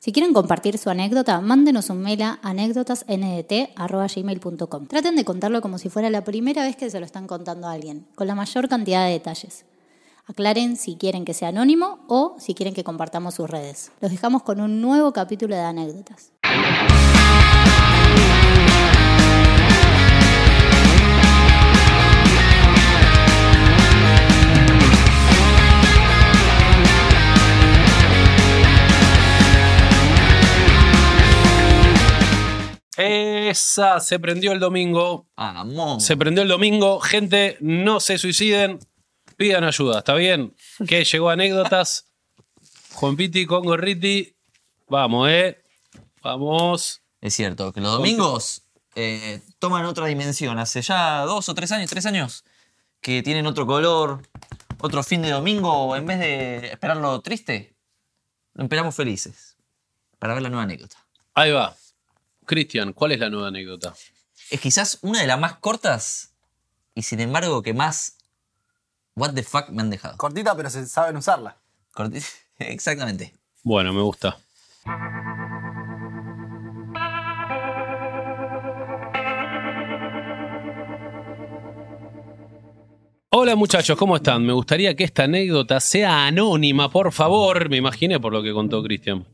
Si quieren compartir su anécdota, mándenos un mail a anécdotasndt.gmail.com. Traten de contarlo como si fuera la primera vez que se lo están contando a alguien, con la mayor cantidad de detalles. Aclaren si quieren que sea anónimo o si quieren que compartamos sus redes. Los dejamos con un nuevo capítulo de anécdotas. Esa se prendió el domingo. Vamos. Se prendió el domingo. Gente, no se suiciden. Pidan ayuda, ¿está bien? Que llegó anécdotas. Juan Piti con Gorriti. Vamos, ¿eh? Vamos. Es cierto que los domingos eh, toman otra dimensión. Hace ya dos o tres años, tres años, que tienen otro color, otro fin de domingo. En vez de esperarlo triste, lo esperamos felices. Para ver la nueva anécdota. Ahí va. Cristian, ¿cuál es la nueva anécdota? Es quizás una de las más cortas y sin embargo que más what the fuck me han dejado. Cortita, pero se saben usarla. Corti- Exactamente. Bueno, me gusta. Hola muchachos, ¿cómo están? Me gustaría que esta anécdota sea anónima, por favor. Me imaginé por lo que contó Cristian.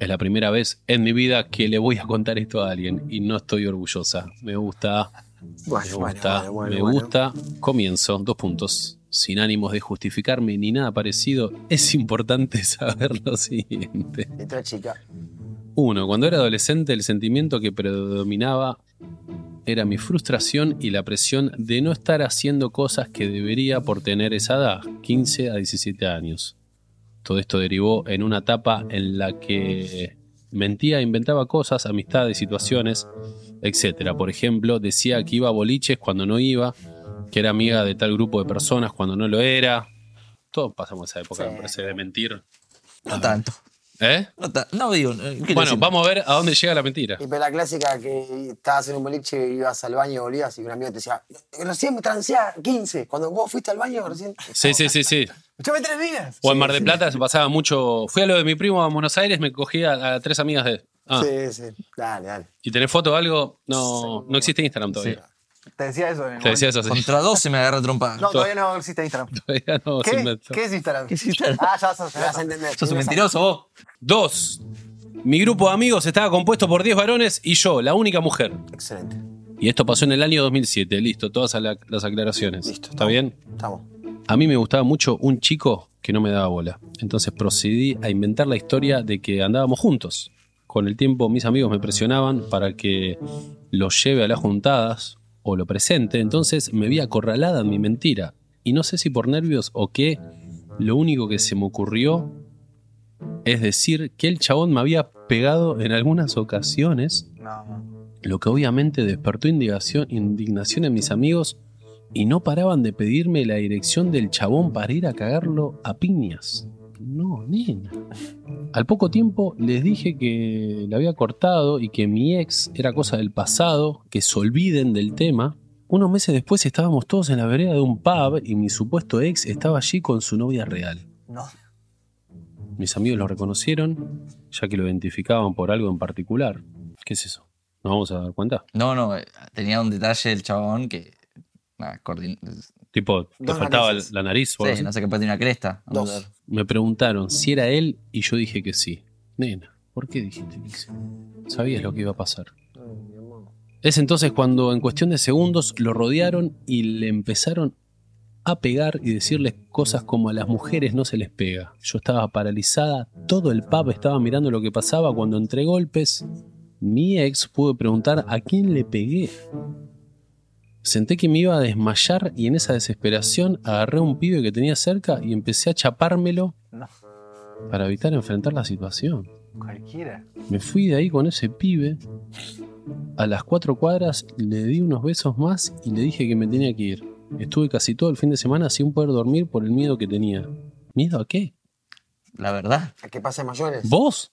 Es la primera vez en mi vida que le voy a contar esto a alguien y no estoy orgullosa. Me gusta, me gusta, me gusta. Comienzo, dos puntos. Sin ánimos de justificarme ni nada parecido, es importante saber lo siguiente. Letra chica. Uno, cuando era adolescente el sentimiento que predominaba era mi frustración y la presión de no estar haciendo cosas que debería por tener esa edad, 15 a 17 años. Todo esto derivó en una etapa en la que mentía inventaba cosas, amistades, situaciones, etc. Por ejemplo, decía que iba a boliches cuando no iba, que era amiga de tal grupo de personas cuando no lo era. Todos pasamos esa época, Sí. me parece, de mentir. No tanto. ¿Eh? No ta- no digo. eh, Bueno, decir- vamos a ver a dónde llega la mentira. Y pero la clásica que estabas en un boliche y ibas al baño y volvías y un amigo te decía, recién me transé a 15. Cuando vos fuiste al baño, recién. Sí, sí, sí, sí. Escuchame tres días. O en Mar del Plata se pasaba mucho. Fui a lo de mi primo a Buenos Aires, me cogí a, a tres amigas de. Ah, Sí, sí. Dale, dale. ¿Y tenés foto o algo? No, no existe Instagram todavía. Te decía eso en el Te decía eso, sí. Contra dos se me agarra trompada. No, todavía no existe Instagram. Todavía no se ¿Qué? inventó. ¿Qué es Instagram? ¿Qué es Instagram? Ah, ya vas a, ya vas a entender. Sos un mentiroso vos. Dos. Mi grupo de amigos estaba compuesto por 10 varones y yo, la única mujer. Excelente. Y esto pasó en el año 2007. Listo, todas la- las aclaraciones. Listo. ¿Está bien? Estamos. A mí me gustaba mucho un chico que no me daba bola. Entonces procedí a inventar la historia de que andábamos juntos. Con el tiempo mis amigos me presionaban para que lo lleve a las juntadas o lo presente. Entonces me vi acorralada en mi mentira. Y no sé si por nervios o qué, lo único que se me ocurrió es decir que el chabón me había pegado en algunas ocasiones lo que obviamente despertó indignación, indignación en mis amigos y no paraban de pedirme la dirección del chabón para ir a cagarlo a piñas. No, nena. Al poco tiempo les dije que la había cortado y que mi ex era cosa del pasado, que se olviden del tema. Unos meses después estábamos todos en la vereda de un pub y mi supuesto ex estaba allí con su novia real. No. Mis amigos lo reconocieron, ya que lo identificaban por algo en particular. ¿Qué es eso? ¿Nos vamos a dar cuenta? No, no, eh, tenía un detalle el chabón que. Tipo, te Dos faltaba narices. la nariz o algo Sí, así. no sé qué puede tener una cresta. Vamos Dos. a ver. Me preguntaron si era él y yo dije que sí. Nena, ¿por qué dijiste que sí? Sabías lo que iba a pasar. Es entonces cuando en cuestión de segundos lo rodearon y le empezaron a pegar y decirles cosas como a las mujeres no se les pega. Yo estaba paralizada, todo el pub estaba mirando lo que pasaba cuando entre golpes mi ex pudo preguntar a quién le pegué. Senté que me iba a desmayar y en esa desesperación agarré a un pibe que tenía cerca y empecé a chapármelo No. para evitar enfrentar la situación. Cualquiera. Me fui de ahí con ese pibe. A las cuatro cuadras le di unos besos más y le dije que me tenía que ir. Estuve casi todo el fin de semana sin poder dormir por el miedo que tenía. ¿Miedo a qué? La verdad. A que pase mayores. ¿Vos?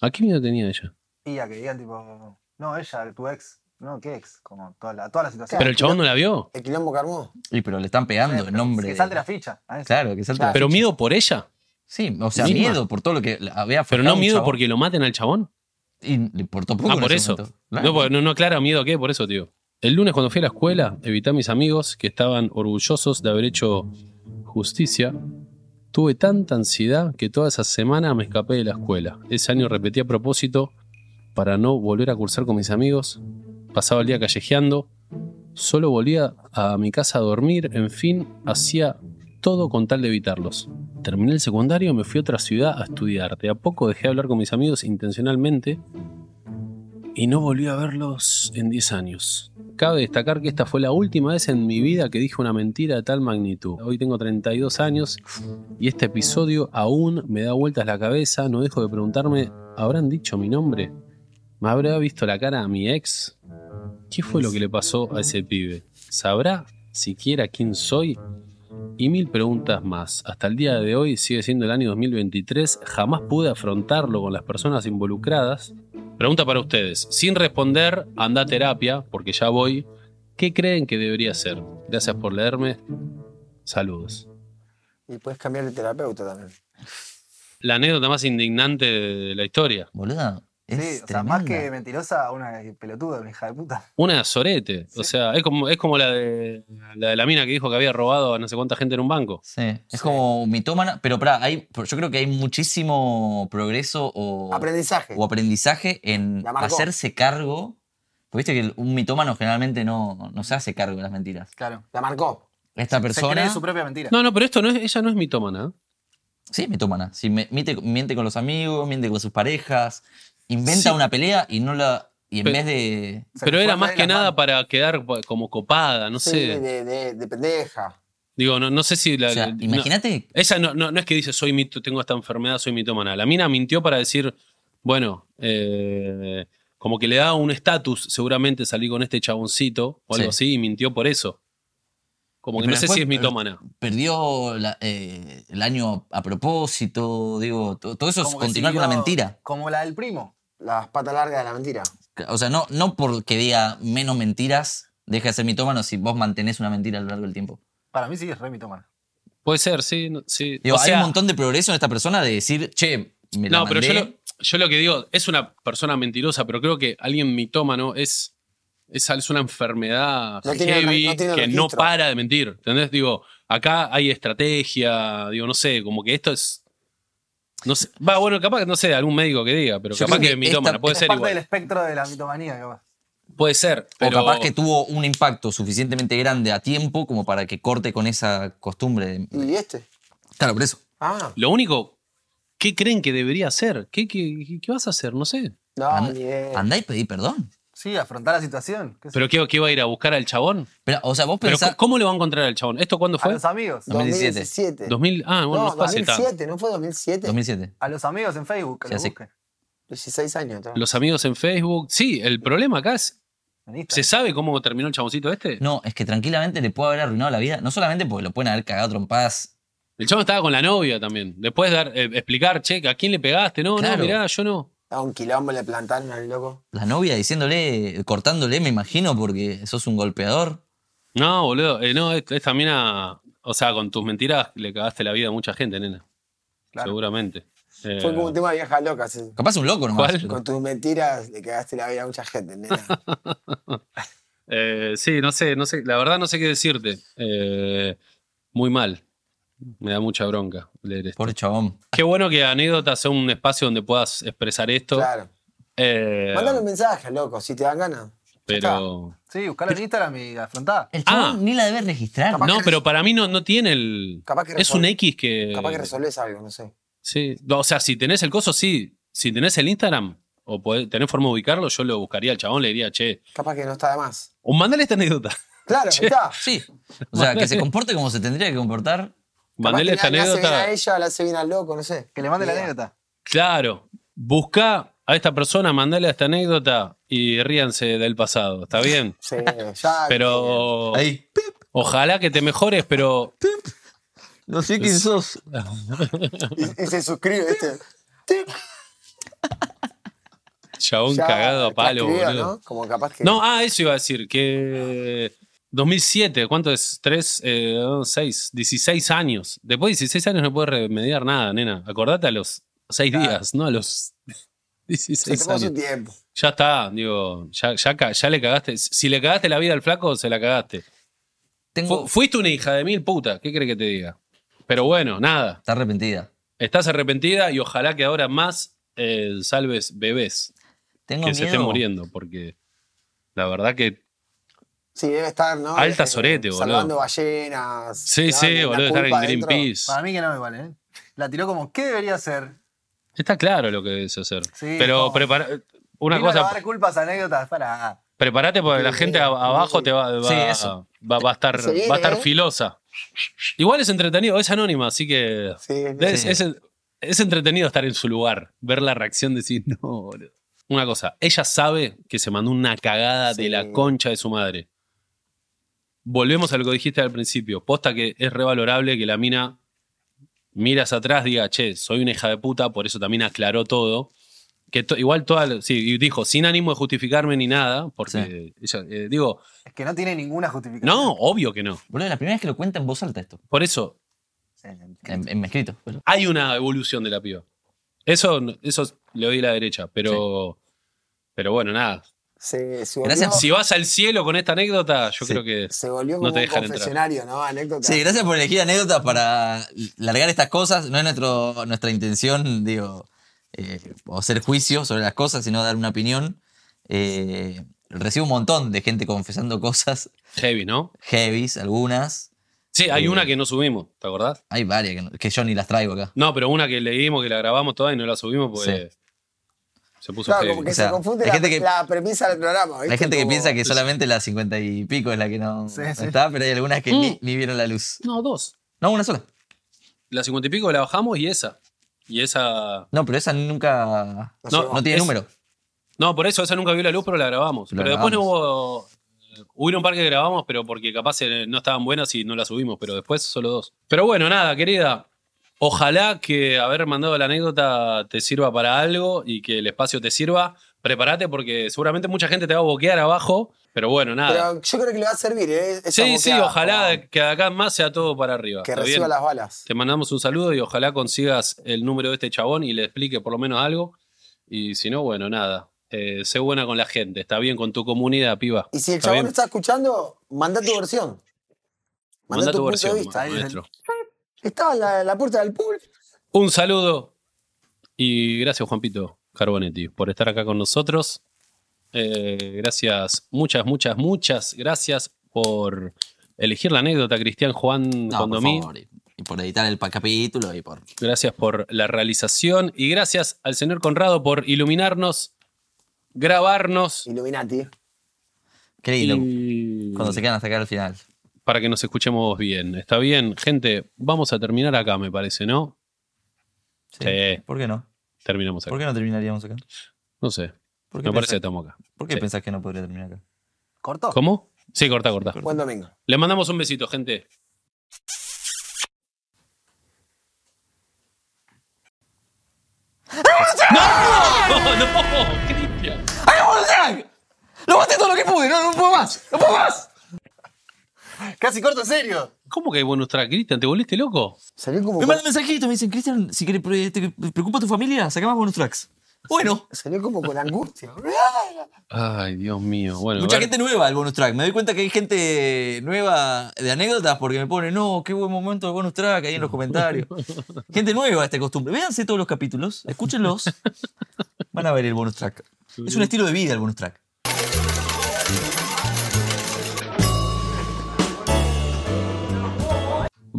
¿A qué miedo tenía ella? Y a que digan, tipo, no, ella, tu ex. No, ¿qué ex? Como toda la, toda la situación. ¿Pero el chabón no la vio? El quilombo que armó. Y pero le están pegando en nombre. Que de- salte la ficha. a eso. Claro, que salte Claro. la ¿Pero ficha. miedo por ella? Sí, o sea, Misma. miedo por todo lo que había Pero no un miedo chabón. porque lo maten al chabón. Y le importó poco Ah, en por ese eso. momento. Claro. No, porque no, no aclara miedo a qué, por eso, tío. El lunes cuando fui a la escuela, evité a mis amigos que estaban orgullosos de haber hecho justicia. Tuve tanta ansiedad que toda esa semana me escapé de la escuela. Ese año repetí a propósito para no volver a cursar con mis amigos. Pasaba el día callejeando. Solo volvía a mi casa a dormir. En fin, hacía todo con tal de evitarlos. Terminé el secundario, me fui a otra ciudad a estudiar. De a poco dejé de hablar con mis amigos intencionalmente y no volví a verlos en 10 años. Cabe destacar que esta fue la última vez en mi vida que dije una mentira de tal magnitud. Hoy tengo 32 años y este episodio aún me da vueltas la cabeza. No dejo de preguntarme, ¿habrán dicho mi nombre? ¿Me habrá visto la cara a mi ex? ¿Qué fue lo que le pasó a ese pibe? ¿Sabrá siquiera quién soy? Y mil preguntas más. Hasta el día de hoy sigue siendo el año 2023. Jamás pude afrontarlo con las personas involucradas. Pregunta para ustedes. Sin responder, anda a terapia, porque ya voy. ¿Qué creen que debería hacer? Gracias por leerme. Saludos. Y puedes cambiar de terapeuta también. La anécdota más indignante de la historia. Boluda. Es Sí, o sea, más que mentirosa, una pelotuda, una hija de puta. Una sorete. O sea, es como, es como la, de, la de la mina que dijo que había robado a no sé cuánta gente en un banco. Sí, es como mitómana, pero pará, hay, yo creo que hay muchísimo progreso o Aprendizaje. o aprendizaje en hacerse cargo. Porque viste que un mitómano generalmente no, no se hace cargo de las mentiras. Claro. La marcó. Esta Se persona. cree su propia mentira. No, no, pero esto no es, ella no es mitómana. Sí, mitómana. Si me- miente, miente con los amigos, miente con sus parejas, inventa Sí. una pelea y no la. Y en Pero- vez de. Pero era más que nada manos. para quedar como copada, no Sí, sé. de, de, de pendeja. Digo, no, no sé si la. O sea, no- imagínate. esa no, no, no es que dice soy mito, tengo esta enfermedad, soy mitómana. La mina mintió para decir, bueno, eh, como que le da un estatus, seguramente salí con este chaboncito o algo Sí. así, y mintió por eso. Como que Pero no sé si es mitómana. Perdió la- eh, el año a propósito, digo, to- todo eso es Como continuar con la mentira. Como la del primo. Las patas largas de la mentira. O sea, no, no porque diga menos mentiras, deja de ser mitómano si vos mantenés una mentira a lo largo del tiempo. Para mí sí es re mitómana. Puede ser, sí. no- sí. Digo, O hay sea, un montón de progreso en esta persona de decir, che, me la No, pero yo mandé. lo, yo lo que digo, es una persona mentirosa, pero creo que alguien mitómano es, es, es una enfermedad No tiene- heavy no tiene que no registro. para de mentir. ¿Entendés? Digo, acá hay estrategia, digo, no sé, como que esto es. No sé. Va, bueno, capaz que no sé, algún médico que diga, pero Yo capaz que, que mitómana, esta- puede es ser parte igual. del espectro de la mitomanía, capaz. Puede ser, pero. O capaz que tuvo un impacto suficientemente grande a tiempo como para que corte con esa costumbre. de- ¿Y este? Claro, por eso. Ah, Lo único, ¿qué creen que debería hacer? ¿Qué, qué, qué vas a hacer? No sé. no, And- ni idea. andá y pedí perdón. Sí, afrontar la situación. qué sé ¿Pero qué, qué va a ir a buscar al chabón? Pero, o sea, vos ¿Pero pensás. cómo le va a encontrar al chabón? ¿Esto cuándo A fue? los amigos. 2017. 2017. 2000, ah, bueno, no, no, fue hace tanto. 2007, ¿no fue 2007? 2007. A los amigos en Facebook, que Sí, lo busquen. 16 años. ¿no? Los amigos en Facebook. Sí, el problema acá es. ¿Se sabe cómo terminó el chaboncito este? No, es que tranquilamente le puede haber arruinado la vida. No solamente porque lo pueden haber cagado a trompadas. El chabón estaba con la novia también. Después dar, eh, explicar, che, ¿a quién le pegaste? No, Claro. no, mirá, yo no. A un quilombo le plantaron al loco. La novia diciéndole, cortándole, me imagino, porque sos un golpeador. No, boludo. eh, no, es, es también a. O sea, con tus mentiras le cagaste la vida a mucha gente, nena. Claro. Seguramente. Eh, Fue como un tema de vieja loca. sí. Capaz un loco nomás. Con tus mentiras le cagaste la vida a mucha gente, nena. eh, sí, no sé, no sé. La verdad no sé qué decirte. Eh, muy mal. Me da mucha bronca leer esto. Pobre chabón. Qué bueno que anécdotas sea un espacio donde puedas expresar esto. claro. Eh, Mándale un mensaje, loco, si te dan ganas. Pero. Sí, buscalo en Instagram y afrontá. El chabón Ah. ni la debe registrar. Capaz No, que pero para mí no, no tiene el. Capaz que es un X que. Capaz que resolvés algo, no sé. Sí. No, O sea, si tenés el coso, sí. Si tenés el Instagram o podés- tenés forma de ubicarlo, yo lo buscaría al chabón, le diría, che. Capaz que no está de más. O mandale esta anécdota. Claro, ahí está. Sí. O sea, que se comporte como se tendría que comportar. Mandale bien anécdota. a ella, le hace bien al loco, no sé. Que le mande la anécdota. Claro. Busca a esta persona, mandale esta anécdota y ríanse del pasado. ¿Está bien? Sí, ya. Pero. Ahí. Ojalá que te mejores, pero. No sé quién sos. Y, y se suscribe. Tic, Chabón ya cagado a palo, boludo. ¿no? Como capaz que. No, ah, eso iba a decir, que 2007, ¿cuánto es? 3, 6, 16 años. Después de 16 años no puedes remediar nada, nena. Acordate a los 6 días, no a los Se 16 tomó su años. tiempo. Ya está, digo, ya, ya, ya le cagaste. Si le cagaste la vida al flaco, se la cagaste. Tengo. Fu- fuiste una hija de mil puta, ¿qué crees que te diga? Pero bueno, nada. Está arrepentida. Estás arrepentida y ojalá que ahora más eh, salves bebés Tengo que se estén muriendo, porque la verdad que Sí, debe estar, ¿no? Alta Eh, sorete, boludo. Salvando ballenas. sí, ¿no? sí, boludo, estar en. Greenpeace. Para mí que no igual, ¿eh? La tiró como, ¿qué debería hacer? Está claro lo que debes hacer. Sí, Pero no. prepara una Vino a cosa, dar culpas, anécdotas, para. prepárate porque la gente a- abajo te va, va, Sí, eso. va- va a estar, va a estar ¿eh? filosa. Igual es entretenido, es anónima, así que Sí, es, Sí. es- es entretenido estar en su lugar, ver la reacción de decir, no, boludo. Una cosa, ella sabe que se mandó una cagada de la concha de su madre. Volvemos a lo que dijiste al principio. Posta que es revalorable que la mina miras atrás, diga, che, soy una hija de puta, por eso también aclaró todo. Que to- igual toda, sí, y dijo, sin ánimo de justificarme ni nada, porque ella, eh, digo, Es que no tiene ninguna justificación. no, obvio que no. Boludo, la primera vez que lo cuenta en voz alta esto. Por eso, Sí, En, en escrito. hay una evolución de la piba. Eso, eso le doy la derecha, pero, pero bueno, nada. Se, se volvió, Gracias. Si vas al cielo con esta anécdota, yo Sí. creo que se volvió no como te un entrar. confesionario, ¿no? Anécdota. Sí, gracias por elegir anécdotas para largar estas cosas. No es nuestro, nuestra intención, digo, eh, o hacer juicio sobre las cosas, sino dar una opinión. Eh, recibo un montón de gente confesando cosas heavy, ¿no? heavies, algunas. Sí, hay Eh. una que no subimos, ¿te acordás? Hay varias que, no- que yo ni las traigo acá. No, pero una que leímos, que la grabamos toda y no la subimos porque se puso Claro, heavy. como que O sea, se confunde hay la, gente que- la premisa del programa. ¿viste? Hay gente que Como- piensa que solamente la cincuenta y pico es la que no, Sí, no sí. está, pero hay algunas que Mm. ni, ni vieron la luz. No, dos. No, una sola. La cincuenta y pico la bajamos y esa. Y esa. No, pero esa nunca. No No, tiene Es- número. No, por eso esa nunca vio la luz, pero la grabamos. La pero después no hubo. Hubo un par que grabamos, pero porque capaz eh, no estaban buenas y no las subimos, pero después solo dos. Pero bueno, nada, querida. Ojalá que haber mandado la anécdota te sirva para algo y que el espacio te sirva. Prepárate porque seguramente mucha gente te va a boquear abajo, pero bueno, nada. Pero yo creo que le va a servir, ¿eh? Esa sí, sí, ojalá como que acá más sea todo para arriba. Que ¿Está reciba bien? las balas. Te mandamos un saludo y ojalá consigas el número de este chabón y le explique por lo menos algo. Y si no, bueno, nada. Eh, sé buena con la gente, está bien con tu comunidad, piba. Y si el ¿Está chabón bien? está escuchando, manda tu versión. Manda, Manda tu punto versión, de vista. maestro. Estaba en la, la puerta del pool. Un saludo y gracias, Juanpito Carbonetti, por estar acá con nosotros. Eh, gracias, muchas, muchas, muchas gracias por elegir la anécdota, Cristian Juan No, por Condomí. favor. Y, y por editar el capítulo y por. Gracias por la realización y gracias al señor Conrado por iluminarnos, grabarnos Illuminati. Qué lindo. y Cuando se quedan hasta acá al final. Para que nos escuchemos bien. ¿Está bien? Gente, vamos a terminar acá, me parece, ¿no? Sí. Sí. ¿Por qué no? Terminamos acá. ¿Por qué no terminaríamos acá? No sé. ¿Por qué Me parece que estamos acá. ¿Por qué Sí. pensás que no podría terminar acá? ¿Corto? ¿Cómo? Sí, corta, corta. Buen domingo. Le mandamos un besito, gente. ¡No! ¡No! ¡Cristian! ¡Ay, track! ¡Lo maté todo lo que pude! ¡No, no puedo más! ¡No puedo más! Casi corto, en serio. ¿Cómo que hay bonus track, Cristian? ¿Te volviste loco? Salió como, Me mandan mensajitos, me dicen, Cristian, si querés, pre- te preocupa tu familia, saca más bonus tracks. Bueno, salió como con angustia. Ay, Dios mío. Bueno, mucha a ver. gente nueva al bonus track. Me doy cuenta que hay gente nueva de anécdotas porque me pone, no, qué buen momento de bonus track ahí en los comentarios. gente nueva a esta costumbre. Véanse todos los capítulos, escúchenlos. Van a ver el bonus track. Es un estilo de vida el bonus track.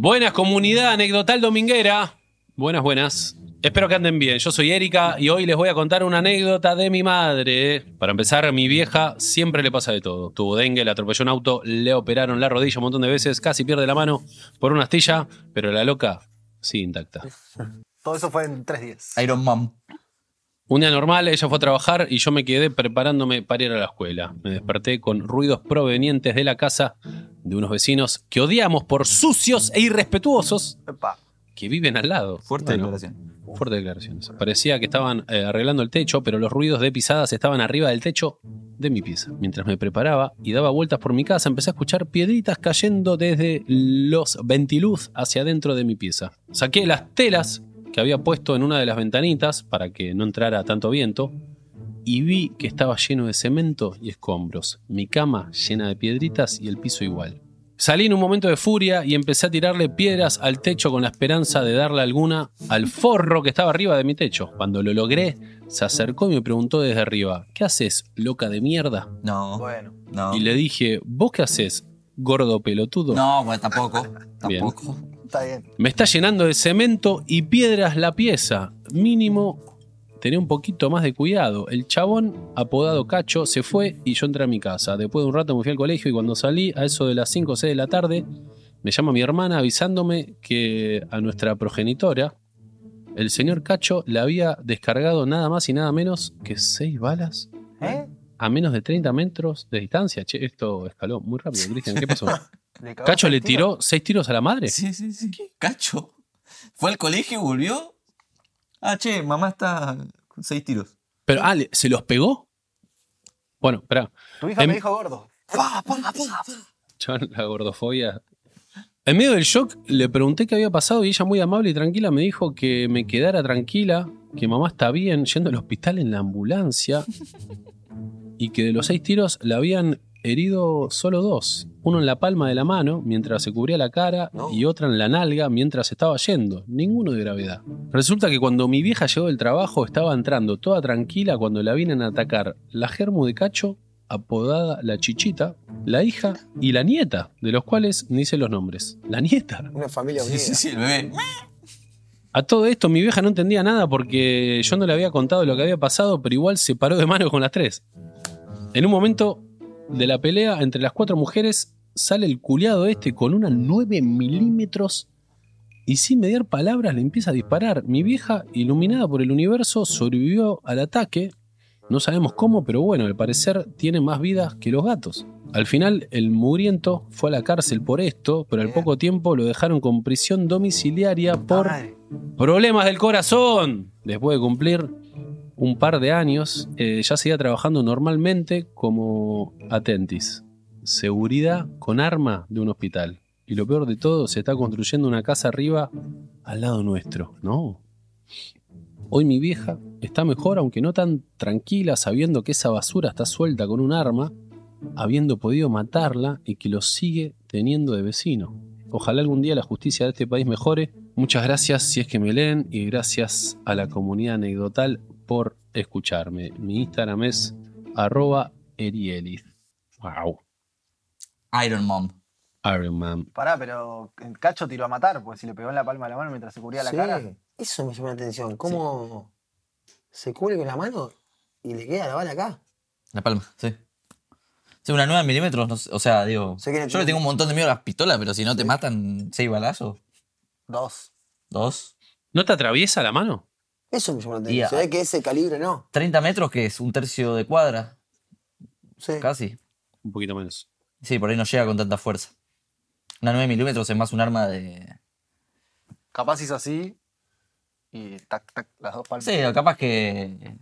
Buenas, comunidad anecdotal dominguera. Buenas, buenas. Espero que anden bien. Yo soy Erika y hoy les voy a contar una anécdota de mi madre. Para empezar, a mi vieja siempre le pasa de todo. Tuvo dengue, le atropelló un auto, le operaron la rodilla un montón de veces, casi pierde la mano por una astilla, pero la loca sigue intacta. Todo eso fue en tres días. Iron Man. Un día normal, ella fue a trabajar y yo me quedé preparándome para ir a la escuela. Me desperté con ruidos provenientes de la casa de unos vecinos que odiamos por sucios e irrespetuosos Epa. que viven al lado. Fuerte Bueno, declaración. Fuerte declaraciones. Parecía que estaban eh, arreglando el techo, pero los ruidos de pisadas estaban arriba del techo de mi pieza. Mientras me preparaba y daba vueltas por mi casa, empecé a escuchar piedritas cayendo desde los ventiluz hacia adentro de mi pieza. Saqué las telas que había puesto en una de las ventanitas para que no entrara tanto viento y vi que estaba lleno de cemento y escombros. Mi cama llena de piedritas y el piso igual. Salí en un momento de furia y empecé a tirarle piedras al techo con la esperanza de darle alguna al forro que estaba arriba de mi techo. Cuando lo logré, se acercó y me preguntó desde arriba, ¿qué haces, loca de mierda? No. Bueno. No. Y le dije, ¿vos qué haces, gordo pelotudo? No, bueno, tampoco. Bien. Tampoco. Está bien. Me está llenando de cemento y piedras la pieza. Mínimo, tenía un poquito más de cuidado. El chabón, apodado Cacho, se fue y yo entré a mi casa. Después de un rato me fui al colegio y cuando salí, a eso de las 5 o 6 de la tarde, me llama mi hermana avisándome que a nuestra progenitora, el señor Cacho le había descargado nada más y nada menos que 6 balas ¿Eh? a menos de 30 metros de distancia. Che, esto escaló muy rápido, Cristian. ¿Qué pasó? ¿Le cagó ¿Cacho le tiro? tiró 6 tiros a la madre? Sí, sí, sí. Cacho. Fue al colegio y volvió. Ah, che, mamá está con seis tiros. Pero, ah, ¿le- ¿se los pegó? Bueno, espera. Tu hija me dijo gordo. Pa, pa, pa, pa. Chabón, la gordofobia. En medio del shock le pregunté qué había pasado y ella muy amable y tranquila me dijo que me quedara tranquila, que mamá está bien, yendo al hospital en la ambulancia y que de los seis tiros le habían herido solo dos. Uno en la palma de la mano mientras se cubría la cara No. y otra en la nalga mientras estaba yendo. Ninguno de gravedad. Resulta que cuando mi vieja llegó del trabajo estaba entrando toda tranquila cuando la vienen a atacar la germu de Cacho, apodada la Chichita, la hija y la nieta, de los cuales ni sé los nombres. La nieta. Una familia Sí, unida. sí, sí, el bebé. A todo esto mi vieja no entendía nada porque yo no le había contado lo que había pasado, pero igual se paró de mano con las tres. En un momento de la pelea entre las cuatro mujeres sale el culiado este con una 9 milímetros y sin mediar palabras le empieza a disparar. Mi vieja, iluminada por el universo, sobrevivió al ataque. No sabemos cómo, pero bueno, al parecer tiene más vidas que los gatos. Al final, el mugriento fue a la cárcel por esto, pero al poco tiempo lo dejaron con prisión domiciliaria por. Problemas del corazón. Después de cumplir un par de años, eh, ya seguía trabajando normalmente como atentis. Seguridad con arma de un hospital. Y lo peor de todo, se está construyendo una casa arriba al lado nuestro. No. Hoy mi vieja está mejor, aunque no tan tranquila, sabiendo que esa basura está suelta con un arma, habiendo podido matarla y que lo sigue teniendo de vecino. Ojalá algún día la justicia de este país mejore. Muchas gracias si es que me leen y gracias a la comunidad anecdotal por escucharme. Mi Instagram es arroba erielis. Wow. Iron Mom. Iron Man. Pará, pero el cacho tiró a matar, porque si le pegó en la palma de la mano mientras se cubría la Sí, cara. Eso me llama la atención. ¿Cómo se cubre con la mano y le queda la bala acá? La palma, sí. Sí, una 9 milímetros, no sé, o sea, digo. Yo le tengo un montón de miedo a las pistolas, pero si no te matan seis balazos, Dos. dos. ¿No te atraviesa la mano? Eso me llama la atención. a- Se ve que ese calibre no. 30 metros, que es un tercio de cuadra, Sí. casi. Un poquito menos. Sí, por ahí no llega con tanta fuerza. Una 9 milímetros es más un arma de. Capaz hizo así y tac, tac, las dos palmas. Sí, capaz que.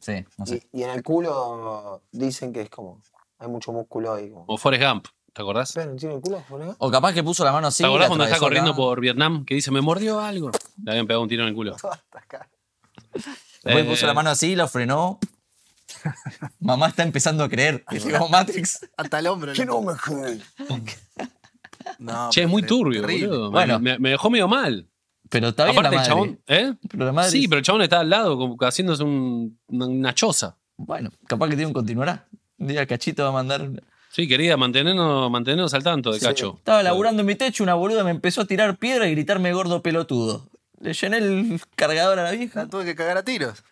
Sí, no sé. Y, y en el culo dicen que es como. Hay mucho músculo ahí. Como... Como Forrest Gump, ¿te acordás? ¿Pero tiene el culo? O capaz que puso la mano así. ¿Te acordás la cuando está atravesó corriendo acá. por Vietnam que dice, me mordió algo? Le habían pegado un tiro en el culo. Después Eh, puso la mano así, lo frenó. Mamá está empezando a creer. Como Matrix. Hasta el hombro. Que le- no me. No, Che, es muy turbio, terrible. boludo. Bueno. Me, me dejó medio mal. Pero está bien Aparte la el madre. chabón, ¿eh? Pero la madre Sí, es- pero el chabón está al lado, como que haciéndose un- una, una choza. Bueno, capaz que tiene un continuará. Un día Cachito va a mandar. Sí, querida, mantenernos, mantenernos al tanto de Sí. Cacho. Estaba laburando en mi techo, una boluda me empezó a tirar piedra y gritarme gordo pelotudo. Le llené el cargador a la vieja. La tuve que cagar a tiros.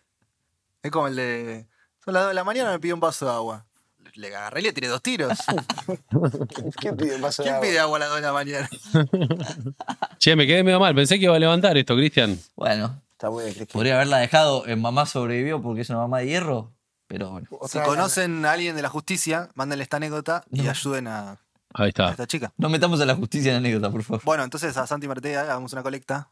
Es como el de. Son las 2 de la mañana me pidió un vaso de agua. Le agarré y le tiré dos tiros. ¿Quién pide un vaso de ¿Quién agua? pide agua a las 2 de la mañana? Che, me quedé medio mal. Pensé que iba a levantar esto, Cristian. Bueno, Está muy bien, Cristian. podría haberla dejado en mamá sobrevivió porque es una mamá de hierro. Pero bueno. Si conocen a alguien de la justicia, mándenle esta anécdota y No. ayuden a, Ahí a está. esta chica. No metamos a la justicia en anécdota, por favor. Bueno, entonces a Santi Martea hagamos una colecta.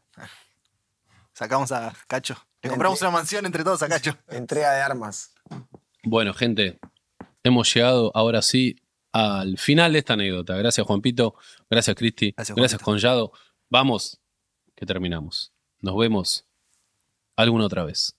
Sacamos a Cacho. Le compramos una mansión entre todos a Cacho. Entrega de armas. Bueno, gente, hemos llegado ahora sí al final de esta anécdota. Gracias, Juanpito. Gracias, Cristi. Gracias, Gracias, Juanpito. Conllado. Vamos, que terminamos. Nos vemos alguna otra vez.